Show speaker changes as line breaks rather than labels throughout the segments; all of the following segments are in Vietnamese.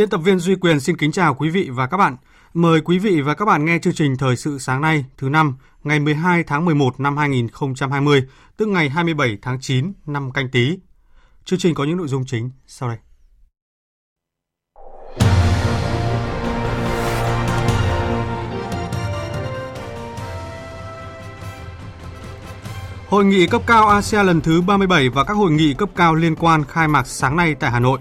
Biên tập viên Duy Quyền xin kính chào quý vị và các bạn. Mời quý vị và các bạn nghe chương trình Thời sự sáng nay thứ năm ngày 12 tháng 11 năm 2020, tức ngày 27 tháng 9 năm canh tí. Chương trình có những nội dung chính sau đây. Hội nghị cấp cao ASEAN lần thứ 37 và các hội nghị cấp cao liên quan khai mạc sáng nay tại Hà Nội.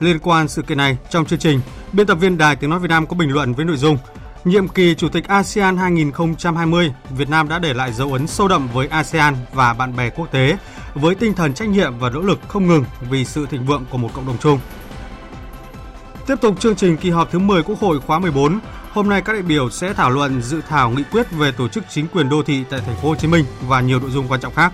Liên quan sự kiện này, trong chương trình, biên tập viên Đài Tiếng Nói Việt Nam có bình luận với nội dung Nhiệm kỳ Chủ tịch ASEAN 2020, Việt Nam đã để lại dấu ấn sâu đậm với ASEAN và bạn bè quốc tế với tinh thần trách nhiệm và nỗ lực không ngừng vì sự thịnh vượng của một cộng đồng chung. Tiếp tục chương trình kỳ họp thứ 10 Quốc hội khóa 14, hôm nay các đại biểu sẽ thảo luận dự thảo nghị quyết về tổ chức chính quyền đô thị tại thành phố Hồ Chí Minh và nhiều nội dung quan trọng khác.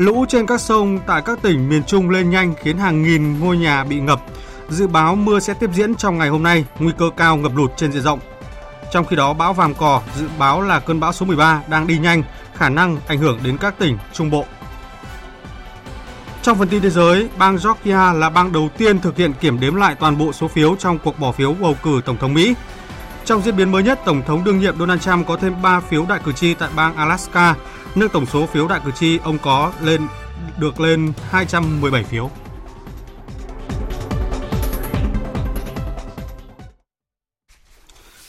Lũ trên các sông tại các tỉnh miền Trung lên nhanh khiến hàng nghìn ngôi nhà bị ngập. Dự báo mưa sẽ tiếp diễn trong ngày hôm nay, nguy cơ cao ngập lụt trên diện rộng. Trong khi đó, bão Vàm Cỏ dự báo là cơn bão số 13 đang đi nhanh, khả năng ảnh hưởng đến các tỉnh Trung Bộ. Trong phần tin thế giới, bang Georgia là bang đầu tiên thực hiện kiểm đếm lại toàn bộ số phiếu trong cuộc bỏ phiếu bầu cử Tổng thống Mỹ. Trong diễn biến mới nhất, Tổng thống đương nhiệm Donald Trump có thêm 3 phiếu đại cử tri tại bang Alaska, nâng tổng số phiếu đại cử tri ông có lên được lên 217 phiếu.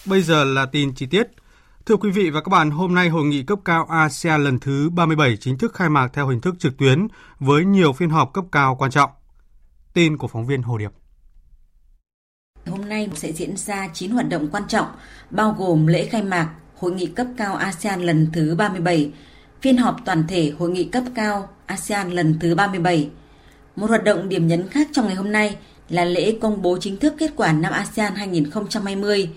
Bây giờ là tin chi tiết. Thưa quý vị và các bạn, hôm nay hội nghị cấp cao ASEAN lần thứ 37 chính thức khai mạc theo hình thức trực tuyến với nhiều phiên họp cấp cao quan trọng. Tin của phóng viên Hồ Điệp.
Hôm nay sẽ diễn ra 9 hoạt động quan trọng, bao gồm lễ khai mạc Hội nghị cấp cao ASEAN lần thứ 37, phiên họp toàn thể Hội nghị cấp cao ASEAN lần thứ 37. Một hoạt động điểm nhấn khác trong ngày hôm nay là lễ công bố chính thức kết quả năm ASEAN 2020,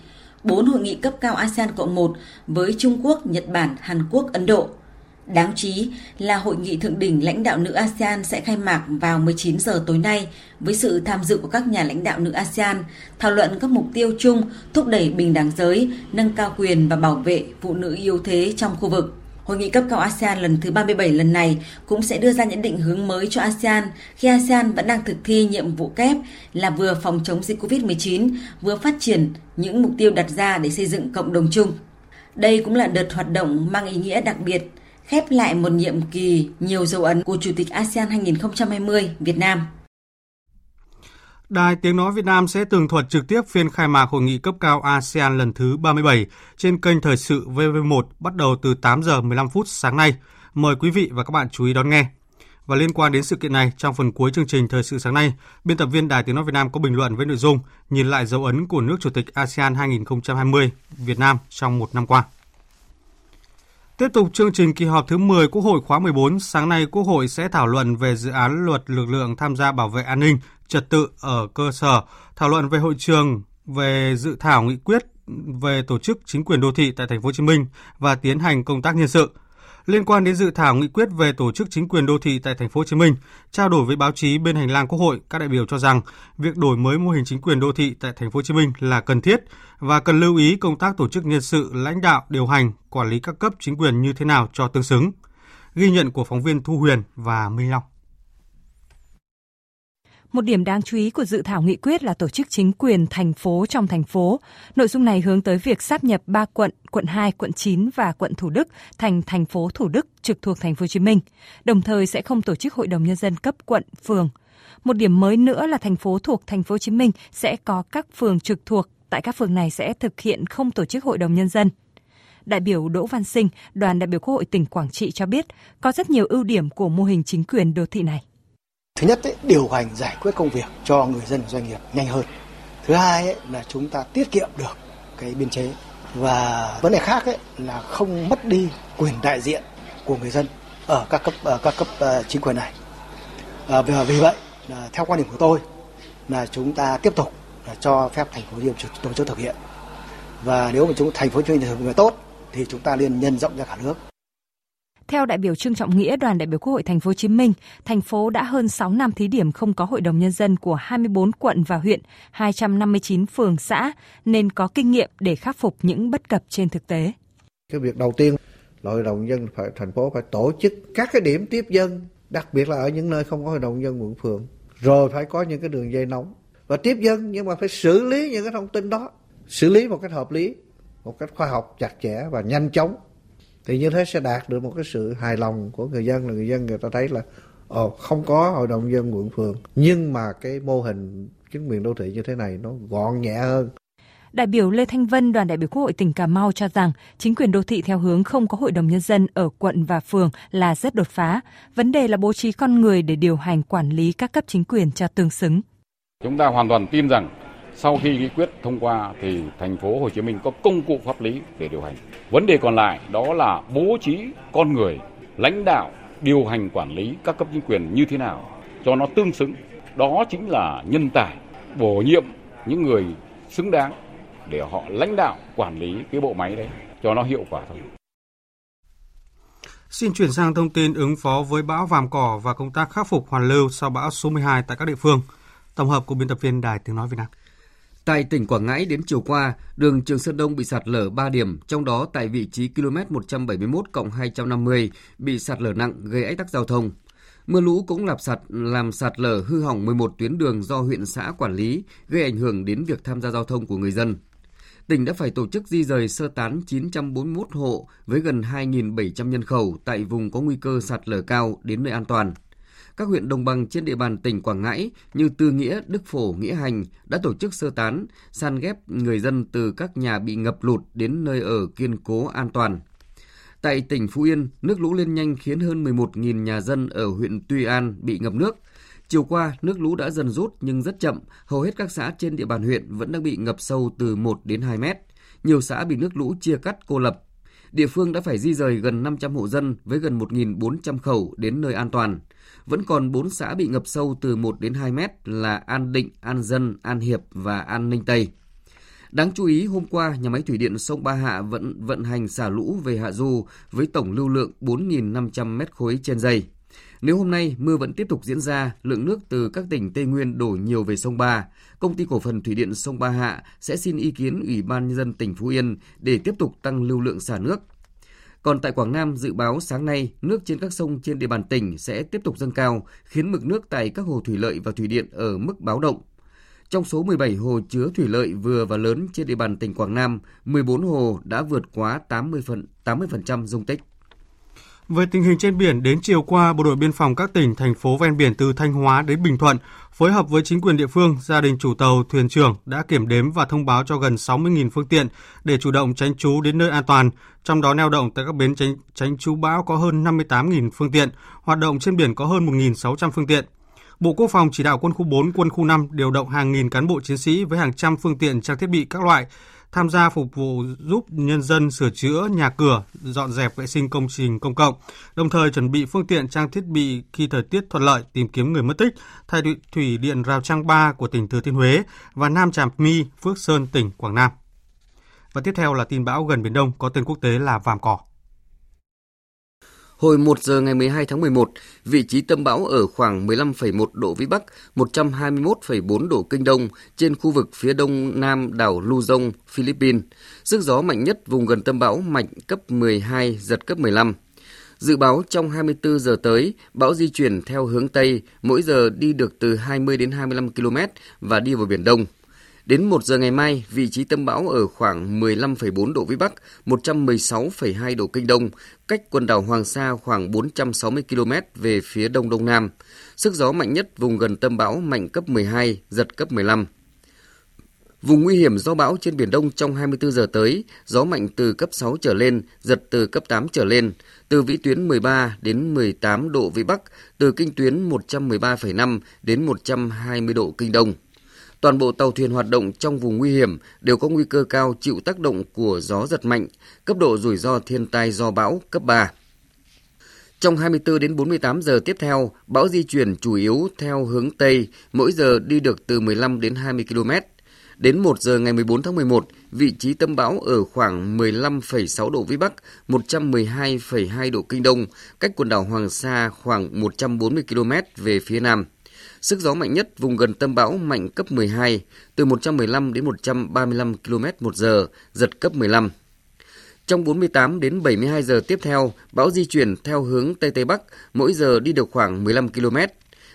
4 hội nghị cấp cao ASEAN Cộng 1 với Trung Quốc, Nhật Bản, Hàn Quốc, Ấn Độ. Đáng chú ý là hội nghị thượng đỉnh lãnh đạo nữ ASEAN sẽ khai mạc vào 19 giờ tối nay với sự tham dự của các nhà lãnh đạo nữ ASEAN, thảo luận các mục tiêu chung thúc đẩy bình đẳng giới, nâng cao quyền và bảo vệ phụ nữ yếu thế trong khu vực. Hội nghị cấp cao ASEAN lần thứ 37 lần này cũng sẽ đưa ra những định hướng mới cho ASEAN khi ASEAN vẫn đang thực thi nhiệm vụ kép là vừa phòng chống dịch COVID-19, vừa phát triển những mục tiêu đặt ra để xây dựng cộng đồng chung. Đây cũng là đợt hoạt động mang ý nghĩa đặc biệt, khép lại một nhiệm kỳ nhiều dấu ấn của Chủ tịch ASEAN 2020 Việt Nam.
Đài Tiếng Nói Việt Nam sẽ tường thuật trực tiếp phiên khai mạc hội nghị cấp cao ASEAN lần thứ 37 trên kênh Thời sự VV1 bắt đầu từ 8 giờ 15 phút sáng nay. Mời quý vị và các bạn chú ý đón nghe. Và liên quan đến sự kiện này, trong phần cuối chương trình Thời sự sáng nay, biên tập viên Đài Tiếng Nói Việt Nam có bình luận với nội dung nhìn lại dấu ấn của nước Chủ tịch ASEAN 2020 Việt Nam trong một năm qua. Tiếp tục chương trình kỳ họp thứ 10 Quốc hội khóa 14, sáng nay Quốc hội sẽ thảo luận về dự án luật lực lượng tham gia bảo vệ an ninh, trật tự ở cơ sở, thảo luận về hội trường về dự thảo nghị quyết về tổ chức chính quyền đô thị tại thành phố Hồ Chí Minh và tiến hành công tác nhân sự. Liên quan đến dự thảo nghị quyết về tổ chức chính quyền đô thị tại thành phố Hồ Chí Minh, trao đổi với báo chí bên hành lang Quốc hội, các đại biểu cho rằng việc đổi mới mô hình chính quyền đô thị tại thành phố Hồ Chí Minh là cần thiết và cần lưu ý công tác tổ chức nhân sự, lãnh đạo, điều hành, quản lý các cấp chính quyền như thế nào cho tương xứng. Ghi nhận của phóng viên Thu Huyền và Minh Long.
Một điểm đáng chú ý của dự thảo nghị quyết là tổ chức chính quyền thành phố trong thành phố. Nội dung này hướng tới việc sáp nhập 3 quận, quận 2, quận 9 và quận Thủ Đức thành thành phố Thủ Đức trực thuộc thành phố Hồ Chí Minh. Đồng thời sẽ không tổ chức hội đồng nhân dân cấp quận, phường. Một điểm mới nữa là thành phố thuộc thành phố Hồ Chí Minh sẽ có các phường trực thuộc, tại các phường này sẽ thực hiện không tổ chức hội đồng nhân dân. đại biểu Đỗ Văn Sinh, đoàn đại biểu Quốc hội tỉnh Quảng Trị cho biết có rất nhiều ưu điểm của mô hình chính quyền đô thị này.
Thứ nhất, ấy, điều hành giải quyết công việc cho người dân và doanh nghiệp nhanh hơn. Thứ hai ấy, là chúng ta tiết kiệm được cái biên chế và vấn đề khác ấy, là không mất đi quyền đại diện của người dân ở các cấp ở các cấp ờ, chính quyền này. À, vì vậy, là theo quan điểm của tôi là chúng ta tiếp tục là cho phép thành phố Hồ Chí Minh tổ chức thực hiện và nếu mà chúng thành phố Hồ Chí Minh thực hiện tốt thì chúng ta nên nhân rộng ra cả nước.
Theo đại biểu Trương Trọng Nghĩa, đoàn đại biểu Quốc hội Thành phố Hồ Chí Minh, thành phố đã hơn 6 năm thí điểm không có hội đồng nhân dân của 24 quận và huyện, 259 phường xã nên có kinh nghiệm để khắc phục những bất cập trên thực tế.
Cái việc đầu tiên là hội đồng nhân phải thành phố phải tổ chức các cái điểm tiếp dân, đặc biệt là ở những nơi không có hội đồng dân quận phường, rồi phải có những cái đường dây nóng và tiếp dân nhưng mà phải xử lý những cái thông tin đó, xử lý một cách hợp lý, một cách khoa học chặt chẽ và nhanh chóng thì như thế sẽ đạt được một cái sự hài lòng của người dân là người dân người ta thấy là ồ không có hội đồng dân quận phường nhưng mà cái mô hình chính quyền đô thị như thế này nó gọn nhẹ hơn
Đại biểu Lê Thanh Vân, đoàn đại biểu Quốc hội tỉnh Cà Mau cho rằng chính quyền đô thị theo hướng không có hội đồng nhân dân ở quận và phường là rất đột phá. Vấn đề là bố trí con người để điều hành quản lý các cấp chính quyền cho tương xứng.
Chúng ta hoàn toàn tin rằng sau khi nghị quyết thông qua thì thành phố Hồ Chí Minh có công cụ pháp lý để điều hành. Vấn đề còn lại đó là bố trí con người, lãnh đạo, điều hành quản lý các cấp chính quyền như thế nào cho nó tương xứng. Đó chính là nhân tài, bổ nhiệm những người xứng đáng để họ lãnh đạo quản lý cái bộ máy đấy cho nó hiệu quả thôi.
Xin chuyển sang thông tin ứng phó với bão vàm cỏ và công tác khắc phục hoàn lưu sau bão số 12 tại các địa phương. Tổng hợp của biên tập viên Đài Tiếng Nói Việt Nam.
Tại tỉnh Quảng Ngãi đến chiều qua, đường Trường Sơn Đông bị sạt lở 3 điểm, trong đó tại vị trí km 171 250 bị sạt lở nặng gây ách tắc giao thông. Mưa lũ cũng làm sạt làm sạt lở hư hỏng 11 tuyến đường do huyện xã quản lý, gây ảnh hưởng đến việc tham gia giao thông của người dân. Tỉnh đã phải tổ chức di rời sơ tán 941 hộ với gần 2.700 nhân khẩu tại vùng có nguy cơ sạt lở cao đến nơi an toàn các huyện đồng bằng trên địa bàn tỉnh Quảng Ngãi như Tư Nghĩa, Đức Phổ, Nghĩa Hành đã tổ chức sơ tán, san ghép người dân từ các nhà bị ngập lụt đến nơi ở kiên cố an toàn. Tại tỉnh Phú Yên, nước lũ lên nhanh khiến hơn 11.000 nhà dân ở huyện Tuy An bị ngập nước. Chiều qua, nước lũ đã dần rút nhưng rất chậm, hầu hết các xã trên địa bàn huyện vẫn đang bị ngập sâu từ 1 đến 2 mét. Nhiều xã bị nước lũ chia cắt cô lập. Địa phương đã phải di rời gần 500 hộ dân với gần 1.400 khẩu đến nơi an toàn vẫn còn 4 xã bị ngập sâu từ 1 đến 2 mét là An Định, An Dân, An Hiệp và An Ninh Tây. Đáng chú ý, hôm qua, nhà máy thủy điện sông Ba Hạ vẫn vận hành xả lũ về hạ du với tổng lưu lượng 4.500 mét khối trên giây. Nếu hôm nay mưa vẫn tiếp tục diễn ra, lượng nước từ các tỉnh Tây Nguyên đổ nhiều về sông Ba, công ty cổ phần thủy điện sông Ba Hạ sẽ xin ý kiến Ủy ban nhân dân tỉnh Phú Yên để tiếp tục tăng lưu lượng xả nước còn tại Quảng Nam, dự báo sáng nay, nước trên các sông trên địa bàn tỉnh sẽ tiếp tục dâng cao, khiến mực nước tại các hồ thủy lợi và thủy điện ở mức báo động. Trong số 17 hồ chứa thủy lợi vừa và lớn trên địa bàn tỉnh Quảng Nam, 14 hồ đã vượt quá 80%, phần, 80% dung tích.
Về tình hình trên biển, đến chiều qua, Bộ đội Biên phòng các tỉnh, thành phố ven biển từ Thanh Hóa đến Bình Thuận phối hợp với chính quyền địa phương, gia đình chủ tàu, thuyền trưởng đã kiểm đếm và thông báo cho gần 60.000 phương tiện để chủ động tránh trú đến nơi an toàn, trong đó neo động tại các bến tránh, tránh trú bão có hơn 58.000 phương tiện, hoạt động trên biển có hơn 1.600 phương tiện. Bộ Quốc phòng chỉ đạo quân khu 4, quân khu 5 điều động hàng nghìn cán bộ chiến sĩ với hàng trăm phương tiện trang thiết bị các loại tham gia phục vụ giúp nhân dân sửa chữa nhà cửa, dọn dẹp vệ sinh công trình công cộng, đồng thời chuẩn bị phương tiện trang thiết bị khi thời tiết thuận lợi tìm kiếm người mất tích tại thủy điện Rào Trang 3 của tỉnh Thừa Thiên Huế và Nam Trà My, Phước Sơn, tỉnh Quảng Nam. Và tiếp theo là tin bão gần Biển Đông có tên quốc tế là Vàm Cỏ.
Hồi 1 giờ ngày 12 tháng 11, vị trí tâm bão ở khoảng 15,1 độ Vĩ Bắc, 121,4 độ Kinh Đông trên khu vực phía đông nam đảo Luzon, Philippines. Sức gió mạnh nhất vùng gần tâm bão mạnh cấp 12, giật cấp 15. Dự báo trong 24 giờ tới, bão di chuyển theo hướng Tây, mỗi giờ đi được từ 20 đến 25 km và đi vào Biển Đông. Đến 1 giờ ngày mai, vị trí tâm bão ở khoảng 15,4 độ Vĩ Bắc, 116,2 độ Kinh Đông, cách quần đảo Hoàng Sa khoảng 460 km về phía đông đông nam. Sức gió mạnh nhất vùng gần tâm bão mạnh cấp 12, giật cấp 15. Vùng nguy hiểm do bão trên Biển Đông trong 24 giờ tới, gió mạnh từ cấp 6 trở lên, giật từ cấp 8 trở lên, từ vĩ tuyến 13 đến 18 độ vĩ Bắc, từ kinh tuyến 113,5 đến 120 độ kinh Đông. Toàn bộ tàu thuyền hoạt động trong vùng nguy hiểm đều có nguy cơ cao chịu tác động của gió giật mạnh, cấp độ rủi ro thiên tai do bão cấp 3. Trong 24 đến 48 giờ tiếp theo, bão di chuyển chủ yếu theo hướng Tây, mỗi giờ đi được từ 15 đến 20 km. Đến 1 giờ ngày 14 tháng 11, vị trí tâm bão ở khoảng 15,6 độ Vĩ Bắc, 112,2 độ Kinh Đông, cách quần đảo Hoàng Sa khoảng 140 km về phía Nam. Sức gió mạnh nhất vùng gần tâm bão mạnh cấp 12, từ 115 đến 135 km một giờ, giật cấp 15. Trong 48 đến 72 giờ tiếp theo, bão di chuyển theo hướng Tây Tây Bắc, mỗi giờ đi được khoảng 15 km.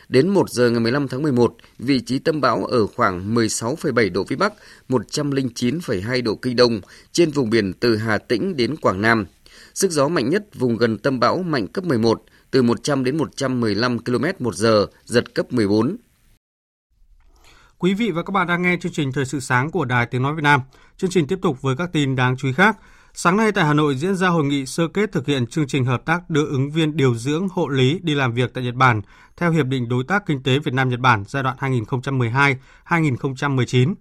Đến 1 giờ ngày 15 tháng 11, vị trí tâm bão ở khoảng 16,7 độ Vĩ Bắc, 109,2 độ Kinh Đông, trên vùng biển từ Hà Tĩnh đến Quảng Nam. Sức gió mạnh nhất vùng gần tâm bão mạnh cấp 11, từ 100 đến 115 km một giờ, giật cấp 14.
Quý vị và các bạn đang nghe chương trình Thời sự sáng của Đài Tiếng Nói Việt Nam. Chương trình tiếp tục với các tin đáng chú ý khác. Sáng nay tại Hà Nội diễn ra hội nghị sơ kết thực hiện chương trình hợp tác đưa ứng viên điều dưỡng hộ lý đi làm việc tại Nhật Bản theo Hiệp định Đối tác Kinh tế Việt Nam-Nhật Bản giai đoạn 2012-2019.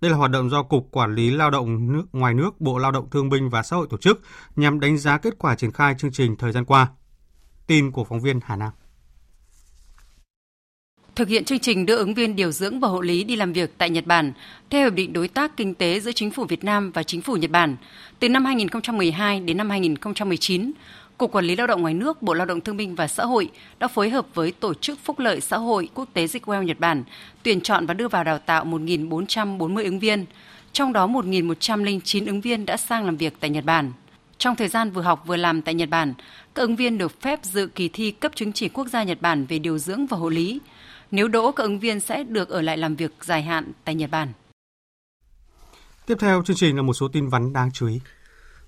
Đây là hoạt động do Cục Quản lý Lao động nước ngoài nước Bộ Lao động Thương binh và Xã hội tổ chức nhằm đánh giá kết quả triển khai chương trình thời gian qua. Tin của phóng viên Hà Nam.
Thực hiện chương trình đưa ứng viên điều dưỡng và hộ lý đi làm việc tại Nhật Bản theo hiệp định đối tác kinh tế giữa chính phủ Việt Nam và chính phủ Nhật Bản từ năm 2012 đến năm 2019, Cục Quản lý Lao động ngoài nước, Bộ Lao động Thương binh và Xã hội đã phối hợp với Tổ chức Phúc lợi Xã hội Quốc tế Dịch Nhật Bản tuyển chọn và đưa vào đào tạo 1.440 ứng viên, trong đó 1.109 ứng viên đã sang làm việc tại Nhật Bản. Trong thời gian vừa học vừa làm tại Nhật Bản, các ứng viên được phép dự kỳ thi cấp chứng chỉ quốc gia Nhật Bản về điều dưỡng và hộ lý. Nếu đỗ, các ứng viên sẽ được ở lại làm việc dài hạn tại Nhật Bản.
Tiếp theo chương trình là một số tin vắn đáng chú ý.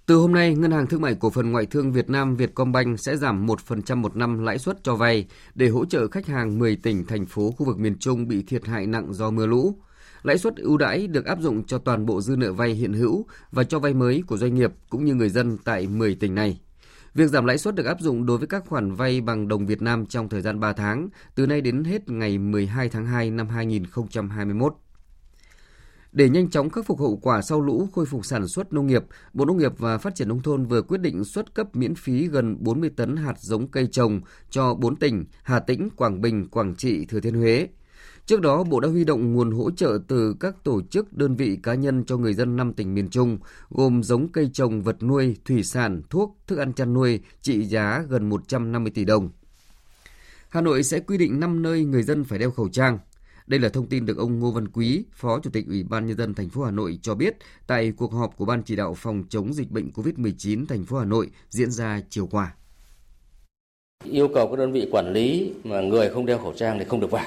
Từ hôm nay, Ngân hàng Thương mại Cổ phần Ngoại thương Việt Nam Vietcombank sẽ giảm 1% một năm lãi suất cho vay để hỗ trợ khách hàng 10 tỉnh, thành phố khu vực miền Trung bị thiệt hại nặng do mưa lũ. Lãi suất ưu đãi được áp dụng cho toàn bộ dư nợ vay hiện hữu và cho vay mới của doanh nghiệp cũng như người dân tại 10 tỉnh này. Việc giảm lãi suất được áp dụng đối với các khoản vay bằng đồng Việt Nam trong thời gian 3 tháng, từ nay đến hết ngày 12 tháng 2 năm 2021. Để nhanh chóng khắc phục hậu quả sau lũ khôi phục sản xuất nông nghiệp, Bộ Nông nghiệp và Phát triển Nông thôn vừa quyết định xuất cấp miễn phí gần 40 tấn hạt giống cây trồng cho 4 tỉnh Hà Tĩnh, Quảng Bình, Quảng Trị, Thừa Thiên Huế. Trước đó, Bộ đã huy động nguồn hỗ trợ từ các tổ chức, đơn vị cá nhân cho người dân 5 tỉnh miền Trung, gồm giống cây trồng, vật nuôi, thủy sản, thuốc, thức ăn chăn nuôi, trị giá gần 150 tỷ đồng. Hà Nội sẽ quy định 5 nơi người dân phải đeo khẩu trang. Đây là thông tin được ông Ngô Văn Quý, Phó Chủ tịch Ủy ban nhân dân thành phố Hà Nội cho biết tại cuộc họp của Ban chỉ đạo phòng chống dịch bệnh COVID-19 thành phố Hà Nội diễn ra chiều qua.
Yêu cầu các đơn vị quản lý mà người không đeo khẩu trang thì không được vào.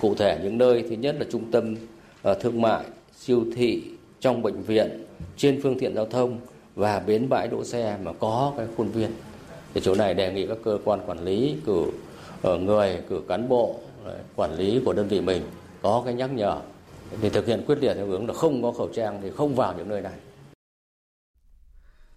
Cụ thể những nơi thứ nhất là trung tâm ờ, thương mại, siêu thị, trong bệnh viện, trên phương tiện giao thông và bến bãi đỗ xe mà có cái khuôn viên. Thì chỗ này đề nghị các cơ quan quản lý cử ờ, người, cử cán bộ quản lý của đơn vị mình có cái nhắc nhở thì thực hiện quyết liệt theo hướng là không có khẩu trang thì không vào những nơi này.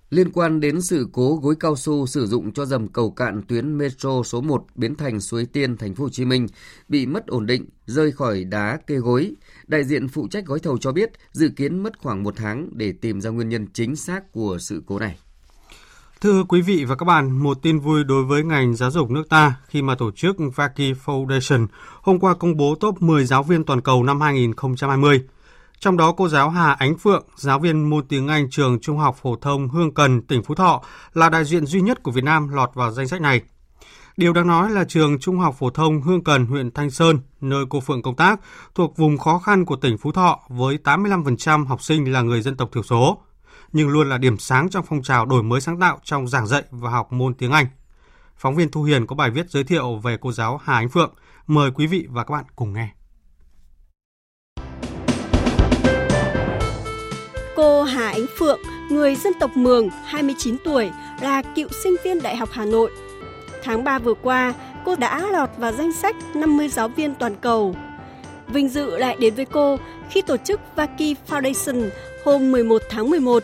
Liên quan đến sự cố gối cao su sử dụng cho dầm cầu cạn tuyến metro số 1 Biến Thành Suối Tiên, thành phố Hồ Chí Minh bị mất ổn định, rơi khỏi đá kê gối. Đại diện phụ trách gói thầu cho biết dự kiến mất khoảng một tháng để tìm ra nguyên nhân chính xác của sự cố này.
Thưa quý vị và các bạn, một tin vui đối với ngành giáo dục nước ta khi mà tổ chức Vaki Foundation hôm qua công bố top 10 giáo viên toàn cầu năm 2020. Trong đó cô giáo Hà Ánh Phượng, giáo viên môn tiếng Anh trường Trung học phổ thông Hương Cần, tỉnh Phú Thọ là đại diện duy nhất của Việt Nam lọt vào danh sách này. Điều đáng nói là trường Trung học phổ thông Hương Cần, huyện Thanh Sơn, nơi cô Phượng công tác, thuộc vùng khó khăn của tỉnh Phú Thọ với 85% học sinh là người dân tộc thiểu số nhưng luôn là điểm sáng trong phong trào đổi mới sáng tạo trong giảng dạy và học môn tiếng Anh. Phóng viên Thu Hiền có bài viết giới thiệu về cô giáo Hà Ánh Phượng. Mời quý vị và các bạn cùng nghe.
Cô Hà Ánh Phượng, người dân tộc Mường, 29 tuổi, là cựu sinh viên Đại học Hà Nội. Tháng 3 vừa qua, cô đã lọt vào danh sách 50 giáo viên toàn cầu. Vinh dự lại đến với cô khi tổ chức Vaki Foundation hôm 11 tháng 11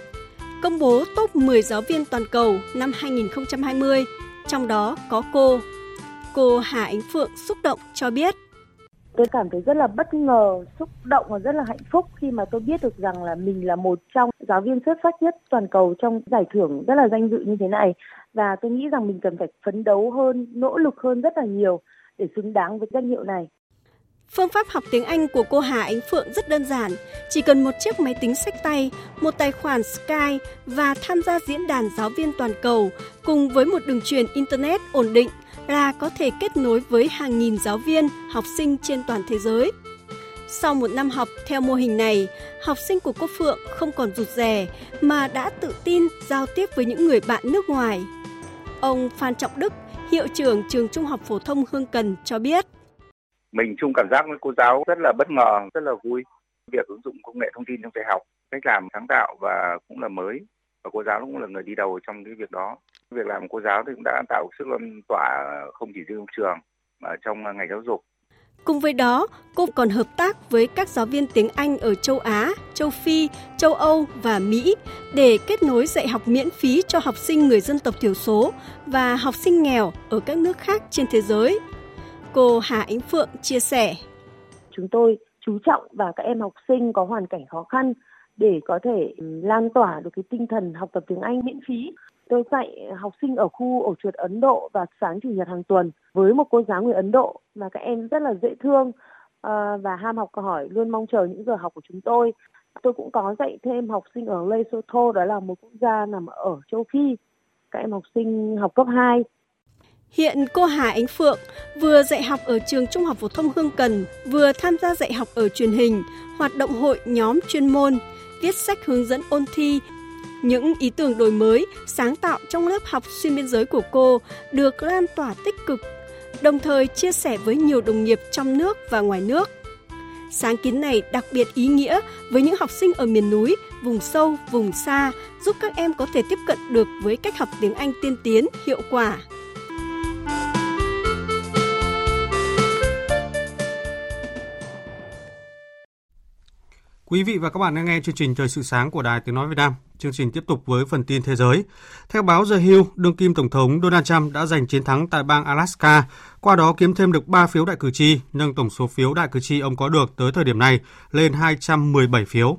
công bố top 10 giáo viên toàn cầu năm 2020, trong đó có cô. Cô Hà Ánh Phượng xúc động cho biết.
Tôi cảm thấy rất là bất ngờ, xúc động và rất là hạnh phúc khi mà tôi biết được rằng là mình là một trong giáo viên xuất sắc nhất toàn cầu trong giải thưởng rất là danh dự như thế này. Và tôi nghĩ rằng mình cần phải phấn đấu hơn, nỗ lực hơn rất là nhiều để xứng đáng với danh hiệu này.
Phương pháp học tiếng Anh của cô Hà Ánh Phượng rất đơn giản, chỉ cần một chiếc máy tính sách tay, một tài khoản Skype và tham gia diễn đàn giáo viên toàn cầu cùng với một đường truyền internet ổn định là có thể kết nối với hàng nghìn giáo viên, học sinh trên toàn thế giới. Sau một năm học theo mô hình này, học sinh của cô Phượng không còn rụt rè mà đã tự tin giao tiếp với những người bạn nước ngoài. Ông Phan Trọng Đức, hiệu trưởng trường Trung học phổ thông Hương Cần cho biết
mình chung cảm giác với cô giáo rất là bất ngờ, rất là vui. Việc ứng dụng công nghệ thông tin trong dạy học, cách làm sáng tạo và cũng là mới và cô giáo cũng là người đi đầu trong cái việc đó. Việc làm cô giáo thì cũng đã tạo sức lan tỏa không chỉ riêng trường mà trong ngành giáo dục.
Cùng với đó, cô còn hợp tác với các giáo viên tiếng Anh ở châu Á, châu Phi, châu Âu và Mỹ để kết nối dạy học miễn phí cho học sinh người dân tộc thiểu số và học sinh nghèo ở các nước khác trên thế giới. Cô Hà Ánh Phượng chia sẻ.
Chúng tôi chú trọng vào các em học sinh có hoàn cảnh khó khăn để có thể ừ, lan tỏa được cái tinh thần học tập tiếng Anh miễn phí. Tôi dạy học sinh ở khu ổ chuột Ấn Độ và sáng chủ nhật hàng tuần với một cô giáo người Ấn Độ mà các em rất là dễ thương ờ, và ham học hỏi luôn mong chờ những giờ học của chúng tôi. Tôi cũng có dạy thêm học sinh ở Lesotho đó là một quốc gia nằm ở châu Phi. Các em học sinh học cấp 2
Hiện cô Hà Ánh Phượng vừa dạy học ở trường Trung học phổ thông Hương Cần, vừa tham gia dạy học ở truyền hình, hoạt động hội nhóm chuyên môn, viết sách hướng dẫn ôn thi. Những ý tưởng đổi mới, sáng tạo trong lớp học xuyên biên giới của cô được lan tỏa tích cực, đồng thời chia sẻ với nhiều đồng nghiệp trong nước và ngoài nước. Sáng kiến này đặc biệt ý nghĩa với những học sinh ở miền núi, vùng sâu, vùng xa, giúp các em có thể tiếp cận được với cách học tiếng Anh tiên tiến, hiệu quả.
Quý vị và các bạn đang nghe chương trình Thời sự sáng của Đài Tiếng Nói Việt Nam. Chương trình tiếp tục với phần tin thế giới. Theo báo The Hill, đương kim Tổng thống Donald Trump đã giành chiến thắng tại bang Alaska, qua đó kiếm thêm được 3 phiếu đại cử tri, nâng tổng số phiếu đại cử tri ông có được tới thời điểm này lên 217 phiếu.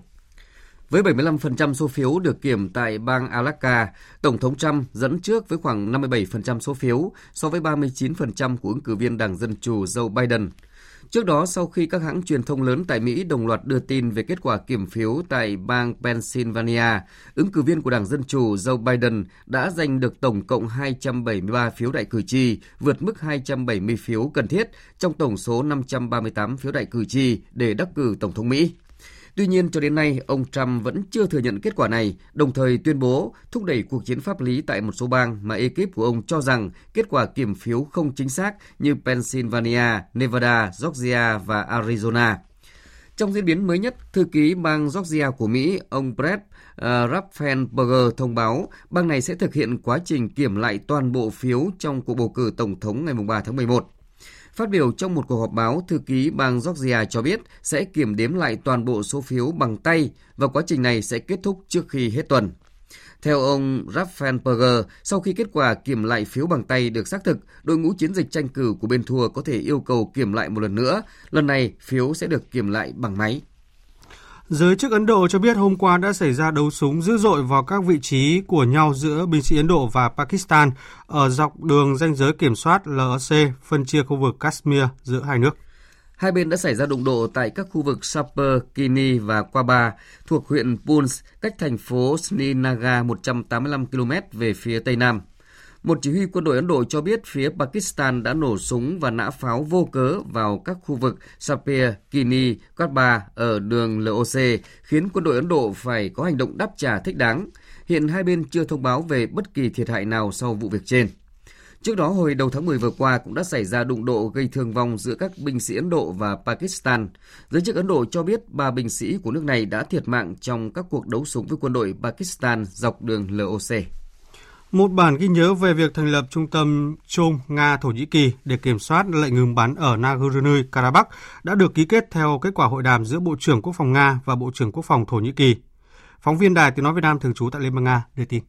Với 75% số phiếu được kiểm tại bang Alaska, Tổng thống Trump dẫn trước với khoảng 57% số phiếu so với 39% của ứng cử viên Đảng Dân Chủ Joe Biden. Trước đó, sau khi các hãng truyền thông lớn tại Mỹ đồng loạt đưa tin về kết quả kiểm phiếu tại bang Pennsylvania, ứng cử viên của Đảng Dân Chủ Joe Biden đã giành được tổng cộng 273 phiếu đại cử tri, vượt mức 270 phiếu cần thiết trong tổng số 538 phiếu đại cử tri để đắc cử Tổng thống Mỹ. Tuy nhiên, cho đến nay, ông Trump vẫn chưa thừa nhận kết quả này, đồng thời tuyên bố thúc đẩy cuộc chiến pháp lý tại một số bang mà ekip của ông cho rằng kết quả kiểm phiếu không chính xác như Pennsylvania, Nevada, Georgia và Arizona. Trong diễn biến mới nhất, thư ký bang Georgia của Mỹ, ông Brett ờ, uh, Raffensperger thông báo bang này sẽ thực hiện quá trình kiểm lại toàn bộ phiếu trong cuộc bầu cử tổng thống ngày 3 tháng 11. Phát biểu trong một cuộc họp báo, thư ký bang Georgia cho biết sẽ kiểm đếm lại toàn bộ số phiếu bằng tay và quá trình này sẽ kết thúc trước khi hết tuần. Theo ông Raffensperger, sau khi kết quả kiểm lại phiếu bằng tay được xác thực, đội ngũ chiến dịch tranh cử của bên thua có thể yêu cầu kiểm lại một lần nữa. Lần này, phiếu sẽ được kiểm lại bằng máy.
Giới chức Ấn Độ cho biết hôm qua đã xảy ra đấu súng dữ dội vào các vị trí của nhau giữa binh sĩ Ấn Độ và Pakistan ở dọc đường ranh giới kiểm soát LOC phân chia khu vực Kashmir giữa hai nước.
Hai bên đã xảy ra đụng độ tại các khu vực Sapper, Kini và Quaba thuộc huyện Poonch, cách thành phố Srinagar 185 km về phía tây nam. Một chỉ huy quân đội Ấn Độ cho biết phía Pakistan đã nổ súng và nã pháo vô cớ vào các khu vực Sapir, Kini, Katba ở đường LOC, khiến quân đội Ấn Độ phải có hành động đáp trả thích đáng. Hiện hai bên chưa thông báo về bất kỳ thiệt hại nào sau vụ việc trên. Trước đó, hồi đầu tháng 10 vừa qua cũng đã xảy ra đụng độ gây thương vong giữa các binh sĩ Ấn Độ và Pakistan. Giới chức Ấn Độ cho biết ba binh sĩ của nước này đã thiệt mạng trong các cuộc đấu súng với quân đội Pakistan dọc đường LOC.
Một bản ghi nhớ về việc thành lập trung tâm chung Nga-Thổ Nhĩ Kỳ để kiểm soát lệnh ngừng bắn ở Nagorno-Karabakh đã được ký kết theo kết quả hội đàm giữa Bộ trưởng Quốc phòng Nga và Bộ trưởng Quốc phòng Thổ Nhĩ Kỳ. Phóng viên Đài Tiếng Nói Việt Nam thường trú tại Liên bang Nga đưa tin.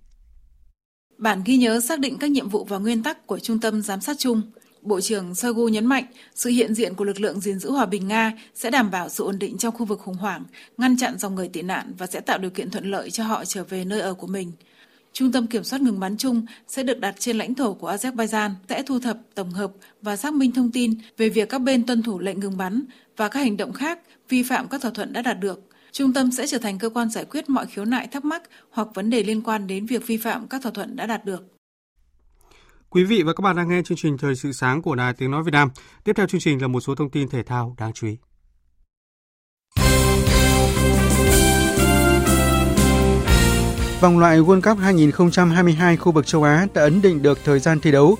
Bản ghi nhớ xác định các nhiệm vụ và nguyên tắc của Trung tâm Giám sát chung. Bộ trưởng Shoigu nhấn mạnh sự hiện diện của lực lượng gìn giữ hòa bình Nga sẽ đảm bảo sự ổn định trong khu vực khủng hoảng, ngăn chặn dòng người tị nạn và sẽ tạo điều kiện thuận lợi cho họ trở về nơi ở của mình. Trung tâm kiểm soát ngừng bắn chung sẽ được đặt trên lãnh thổ của Azerbaijan, sẽ thu thập, tổng hợp và xác minh thông tin về việc các bên tuân thủ lệnh ngừng bắn và các hành động khác vi phạm các thỏa thuận đã đạt được. Trung tâm sẽ trở thành cơ quan giải quyết mọi khiếu nại thắc mắc hoặc vấn đề liên quan đến việc vi phạm các thỏa thuận đã đạt được.
Quý vị và các bạn đang nghe chương trình Thời sự sáng của Đài Tiếng Nói Việt Nam. Tiếp theo chương trình là một số thông tin thể thao đáng chú ý.
Vòng loại World Cup 2022 khu vực châu Á đã ấn định được thời gian thi đấu.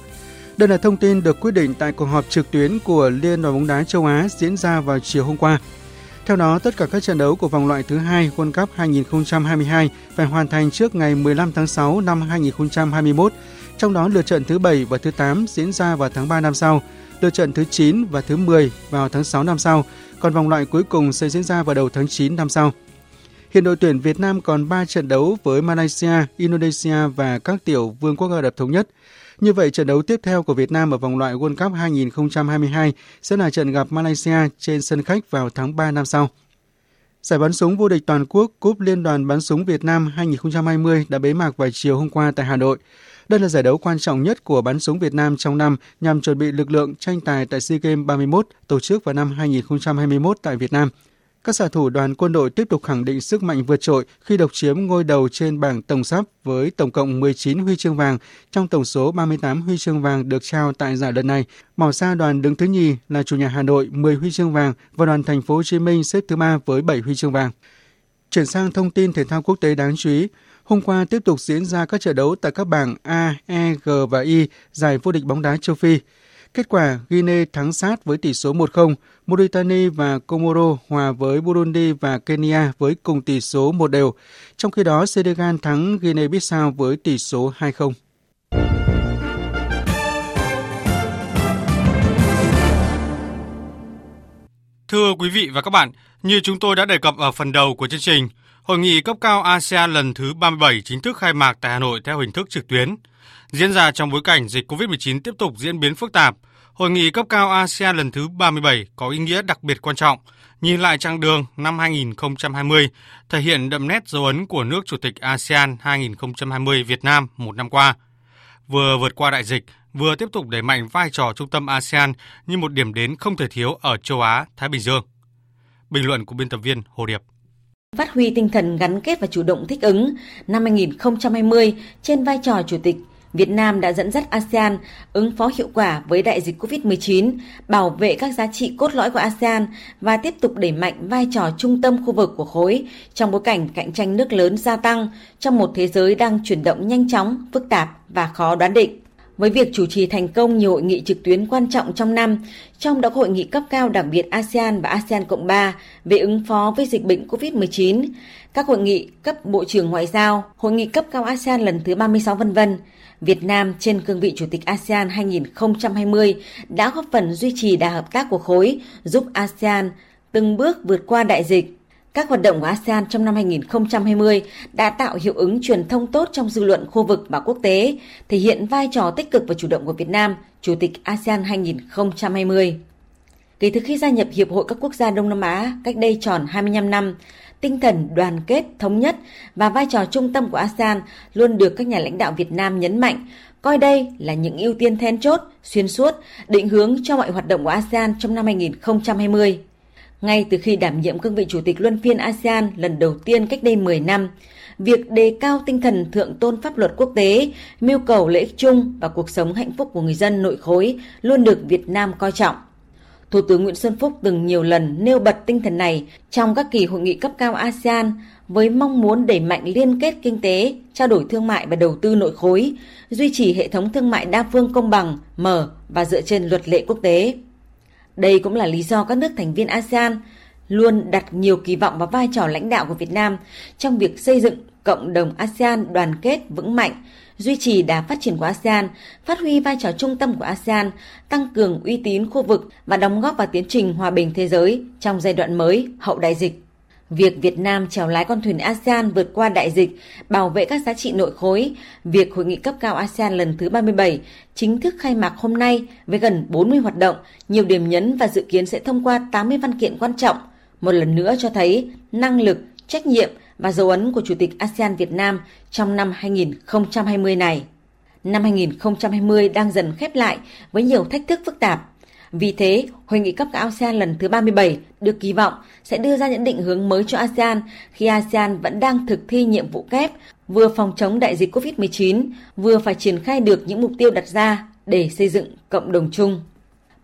Đây là thông tin được quyết định tại cuộc họp trực tuyến của Liên đoàn bóng đá châu Á diễn ra vào chiều hôm qua. Theo đó, tất cả các trận đấu của vòng loại thứ hai World Cup 2022 phải hoàn thành trước ngày 15 tháng 6 năm 2021, trong đó lượt trận thứ 7 và thứ 8 diễn ra vào tháng 3 năm sau, lượt trận thứ 9 và thứ 10 vào tháng 6 năm sau, còn vòng loại cuối cùng sẽ diễn ra vào đầu tháng 9 năm sau. Hiện đội tuyển Việt Nam còn 3 trận đấu với Malaysia, Indonesia và các tiểu vương quốc Ả Rập Thống Nhất. Như vậy, trận đấu tiếp theo của Việt Nam ở vòng loại World Cup 2022 sẽ là trận gặp Malaysia trên sân khách vào tháng 3 năm sau. Giải bắn súng vô địch toàn quốc Cúp Liên đoàn bắn súng Việt Nam 2020 đã bế mạc vào chiều hôm qua tại Hà Nội. Đây là giải đấu quan trọng nhất của bắn súng Việt Nam trong năm nhằm chuẩn bị lực lượng tranh tài tại SEA Games 31 tổ chức vào năm 2021 tại Việt Nam – các xạ thủ đoàn quân đội tiếp tục khẳng định sức mạnh vượt trội khi độc chiếm ngôi đầu trên bảng tổng sắp với tổng cộng 19 huy chương vàng trong tổng số 38 huy chương vàng được trao tại giải lần này. Màu xa đoàn đứng thứ nhì là chủ nhà Hà Nội 10 huy chương vàng và đoàn thành phố Hồ Chí Minh xếp thứ ba với 7 huy chương vàng. Chuyển sang thông tin thể thao quốc tế đáng chú ý, hôm qua tiếp tục diễn ra các trận đấu tại các bảng A, E, G và I giải vô địch bóng đá châu Phi. Kết quả, Guinea thắng sát với tỷ số 1-0, Mauritania và Comoro hòa với Burundi và Kenya với cùng tỷ số một đều. Trong khi đó, Senegal thắng Guinea-Bissau với tỷ số 2-0.
Thưa quý vị và các bạn, như chúng tôi đã đề cập ở phần đầu của chương trình, Hội nghị cấp cao ASEAN lần thứ 37 chính thức khai mạc tại Hà Nội theo hình thức trực tuyến. Diễn ra trong bối cảnh dịch COVID-19 tiếp tục diễn biến phức tạp, Hội nghị cấp cao ASEAN lần thứ 37 có ý nghĩa đặc biệt quan trọng, nhìn lại chặng đường năm 2020, thể hiện đậm nét dấu ấn của nước Chủ tịch ASEAN 2020 Việt Nam một năm qua. Vừa vượt qua đại dịch, vừa tiếp tục đẩy mạnh vai trò trung tâm ASEAN như một điểm đến không thể thiếu ở châu Á, Thái Bình Dương. Bình luận của biên tập viên Hồ Điệp
phát huy tinh thần gắn kết và chủ động thích ứng năm 2020 trên vai trò chủ tịch Việt Nam đã dẫn dắt ASEAN ứng phó hiệu quả với đại dịch COVID-19, bảo vệ các giá trị cốt lõi của ASEAN và tiếp tục đẩy mạnh vai trò trung tâm khu vực của khối trong bối cảnh cạnh tranh nước lớn gia tăng trong một thế giới đang chuyển động nhanh chóng, phức tạp và khó đoán định. Với việc chủ trì thành công nhiều hội nghị trực tuyến quan trọng trong năm, trong đó có hội nghị cấp cao đặc biệt ASEAN và ASEAN Cộng 3 về ứng phó với dịch bệnh COVID-19, các hội nghị cấp Bộ trưởng Ngoại giao, hội nghị cấp cao ASEAN lần thứ 36 vân vân. Việt Nam trên cương vị Chủ tịch ASEAN 2020 đã góp phần duy trì đà hợp tác của khối, giúp ASEAN từng bước vượt qua đại dịch. Các hoạt động của ASEAN trong năm 2020 đã tạo hiệu ứng truyền thông tốt trong dư luận khu vực và quốc tế, thể hiện vai trò tích cực và chủ động của Việt Nam, Chủ tịch ASEAN 2020. Kể từ khi gia nhập Hiệp hội các quốc gia Đông Nam Á cách đây tròn 25 năm, tinh thần đoàn kết, thống nhất và vai trò trung tâm của ASEAN luôn được các nhà lãnh đạo Việt Nam nhấn mạnh, coi đây là những ưu tiên then chốt, xuyên suốt, định hướng cho mọi hoạt động của ASEAN trong năm 2020. Ngay từ khi đảm nhiệm cương vị Chủ tịch Luân phiên ASEAN lần đầu tiên cách đây 10 năm, việc đề cao tinh thần thượng tôn pháp luật quốc tế, mưu cầu lợi ích chung và cuộc sống hạnh phúc của người dân nội khối luôn được Việt Nam coi trọng. Thủ tướng Nguyễn Xuân Phúc từng nhiều lần nêu bật tinh thần này trong các kỳ hội nghị cấp cao ASEAN với mong muốn đẩy mạnh liên kết kinh tế, trao đổi thương mại và đầu tư nội khối, duy trì hệ thống thương mại đa phương công bằng, mở và dựa trên luật lệ quốc tế. Đây cũng là lý do các nước thành viên ASEAN luôn đặt nhiều kỳ vọng vào vai trò lãnh đạo của Việt Nam trong việc xây dựng cộng đồng ASEAN đoàn kết vững mạnh, duy trì đà phát triển của ASEAN, phát huy vai trò trung tâm của ASEAN, tăng cường uy tín khu vực và đóng góp vào tiến trình hòa bình thế giới trong giai đoạn mới hậu đại dịch. Việc Việt Nam chèo lái con thuyền ASEAN vượt qua đại dịch, bảo vệ các giá trị nội khối, việc hội nghị cấp cao ASEAN lần thứ 37 chính thức khai mạc hôm nay với gần 40 hoạt động, nhiều điểm nhấn và dự kiến sẽ thông qua 80 văn kiện quan trọng, một lần nữa cho thấy năng lực, trách nhiệm và dấu ấn của Chủ tịch ASEAN Việt Nam trong năm 2020 này. Năm 2020 đang dần khép lại với nhiều thách thức phức tạp. Vì thế, Hội nghị cấp cao ASEAN lần thứ 37 được kỳ vọng sẽ đưa ra những định hướng mới cho ASEAN khi ASEAN vẫn đang thực thi nhiệm vụ kép vừa phòng chống đại dịch COVID-19, vừa phải triển khai được những mục tiêu đặt ra để xây dựng cộng đồng chung.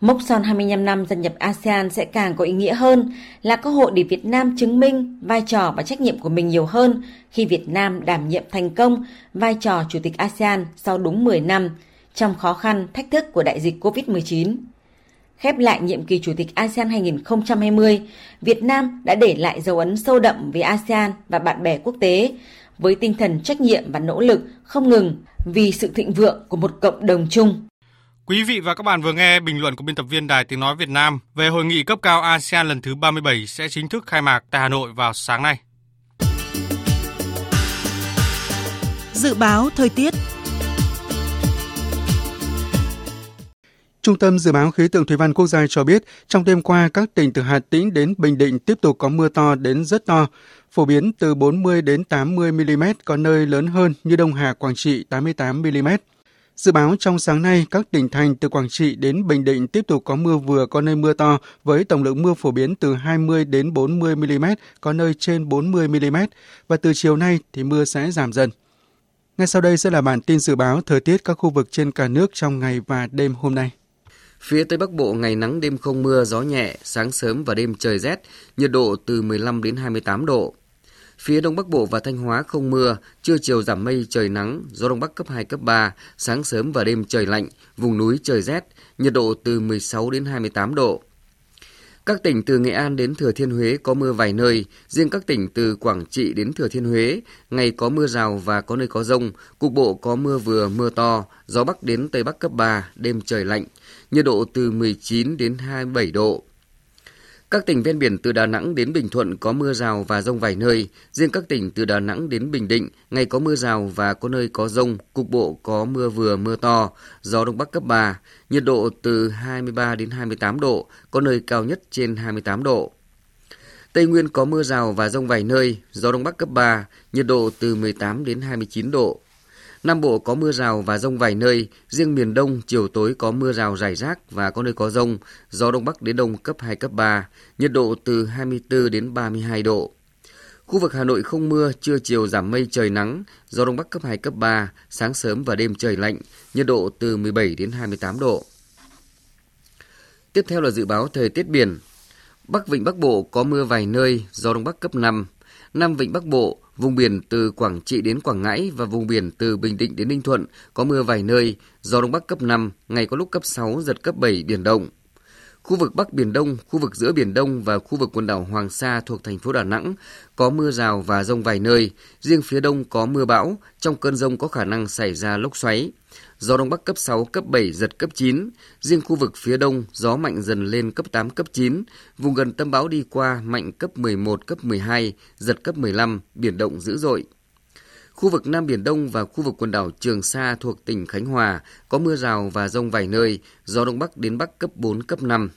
Mốc son 25 năm gia nhập ASEAN sẽ càng có ý nghĩa hơn là cơ hội để Việt Nam chứng minh vai trò và trách nhiệm của mình nhiều hơn khi Việt Nam đảm nhiệm thành công vai trò Chủ tịch ASEAN sau đúng 10 năm trong khó khăn, thách thức của đại dịch COVID-19. Khép lại nhiệm kỳ Chủ tịch ASEAN 2020, Việt Nam đã để lại dấu ấn sâu đậm với ASEAN và bạn bè quốc tế với tinh thần trách nhiệm và nỗ lực không ngừng vì sự thịnh vượng của một cộng đồng chung.
Quý vị và các bạn vừa nghe bình luận của biên tập viên Đài Tiếng Nói Việt Nam về hội nghị cấp cao ASEAN lần thứ 37 sẽ chính thức khai mạc tại Hà Nội vào sáng nay.
Dự báo thời tiết
Trung tâm Dự báo Khí tượng Thủy văn Quốc gia cho biết, trong đêm qua, các tỉnh từ Hà Tĩnh đến Bình Định tiếp tục có mưa to đến rất to, phổ biến từ 40 đến 80 mm, có nơi lớn hơn như Đông Hà, Quảng Trị 88 mm. Dự báo trong sáng nay, các tỉnh thành từ Quảng Trị đến Bình Định tiếp tục có mưa vừa có nơi mưa to với tổng lượng mưa phổ biến từ 20 đến 40 mm, có nơi trên 40 mm và từ chiều nay thì mưa sẽ giảm dần. Ngay sau đây sẽ là bản tin dự báo thời tiết các khu vực trên cả nước trong ngày và đêm hôm nay.
Phía Tây Bắc Bộ ngày nắng đêm không mưa, gió nhẹ, sáng sớm và đêm trời rét, nhiệt độ từ 15 đến 28 độ. Phía Đông Bắc Bộ và Thanh Hóa không mưa, trưa chiều giảm mây trời nắng, gió Đông Bắc cấp 2, cấp 3, sáng sớm và đêm trời lạnh, vùng núi trời rét, nhiệt độ từ 16 đến 28 độ. Các tỉnh từ Nghệ An đến Thừa Thiên Huế có mưa vài nơi, riêng các tỉnh từ Quảng Trị đến Thừa Thiên Huế, ngày có mưa rào và có nơi có rông, cục bộ có mưa vừa mưa to, gió Bắc đến Tây Bắc cấp 3, đêm trời lạnh, nhiệt độ từ 19 đến 27 độ. Các tỉnh ven biển từ Đà Nẵng đến Bình Thuận có mưa rào và rông vài nơi. Riêng các tỉnh từ Đà Nẵng đến Bình Định, ngày có mưa rào và có nơi có rông, cục bộ có mưa vừa mưa to, gió Đông Bắc cấp 3, nhiệt độ từ 23 đến 28 độ, có nơi cao nhất trên 28 độ. Tây Nguyên có mưa rào và rông vài nơi, gió Đông Bắc cấp 3, nhiệt độ từ 18 đến 29 độ. Nam Bộ có mưa rào và rông vài nơi, riêng miền Đông chiều tối có mưa rào rải rác và có nơi có rông, gió Đông Bắc đến Đông cấp 2, cấp 3, nhiệt độ từ 24 đến 32 độ. Khu vực Hà Nội không mưa, trưa chiều giảm mây trời nắng, gió Đông Bắc cấp 2, cấp 3, sáng sớm và đêm trời lạnh, nhiệt độ từ 17 đến 28 độ. Tiếp theo là dự báo thời tiết biển. Bắc Vịnh Bắc Bộ có mưa vài nơi, gió Đông Bắc cấp 5. Nam Vịnh Bắc Bộ Vùng biển từ Quảng Trị đến Quảng Ngãi và vùng biển từ Bình Định đến Ninh Thuận có mưa vài nơi, gió Đông Bắc cấp 5, ngày có lúc cấp 6, giật cấp 7, biển động. Khu vực Bắc Biển Đông, khu vực giữa Biển Đông và khu vực quần đảo Hoàng Sa thuộc thành phố Đà Nẵng có mưa rào và rông vài nơi. Riêng phía đông có mưa bão, trong cơn rông có khả năng xảy ra lốc xoáy. Gió Đông Bắc cấp 6, cấp 7, giật cấp 9. Riêng khu vực phía đông, gió mạnh dần lên cấp 8, cấp 9. Vùng gần tâm bão đi qua mạnh cấp 11, cấp 12, giật cấp 15, biển động dữ dội. Khu vực Nam Biển Đông và khu vực quần đảo Trường Sa thuộc tỉnh Khánh Hòa có mưa rào và rông vài nơi, gió Đông Bắc đến Bắc cấp 4, cấp 5.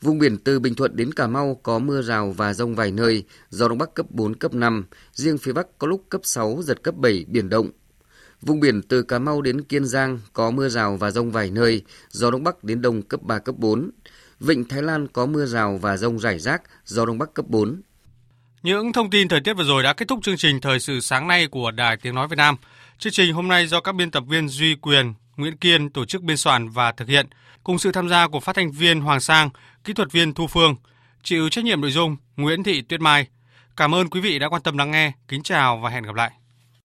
Vùng biển từ Bình Thuận đến Cà Mau có mưa rào và rông vài nơi, gió Đông Bắc cấp 4, cấp 5. Riêng phía Bắc có lúc cấp 6, giật cấp 7, biển động. Vùng biển từ Cà Mau đến Kiên Giang có mưa rào và rông vài nơi, gió Đông Bắc đến Đông cấp 3, cấp 4. Vịnh Thái Lan có mưa rào và rông rải rác, gió Đông Bắc cấp 4.
Những thông tin thời tiết vừa rồi đã kết thúc chương trình Thời sự sáng nay của Đài Tiếng Nói Việt Nam. Chương trình hôm nay do các biên tập viên Duy Quyền, Nguyễn Kiên tổ chức biên soạn và thực hiện, cùng sự tham gia của phát thanh viên Hoàng Sang, kỹ thuật viên Thu Phương, chịu trách nhiệm nội dung Nguyễn Thị Tuyết Mai. Cảm ơn quý vị đã quan tâm lắng nghe. Kính chào và hẹn gặp lại.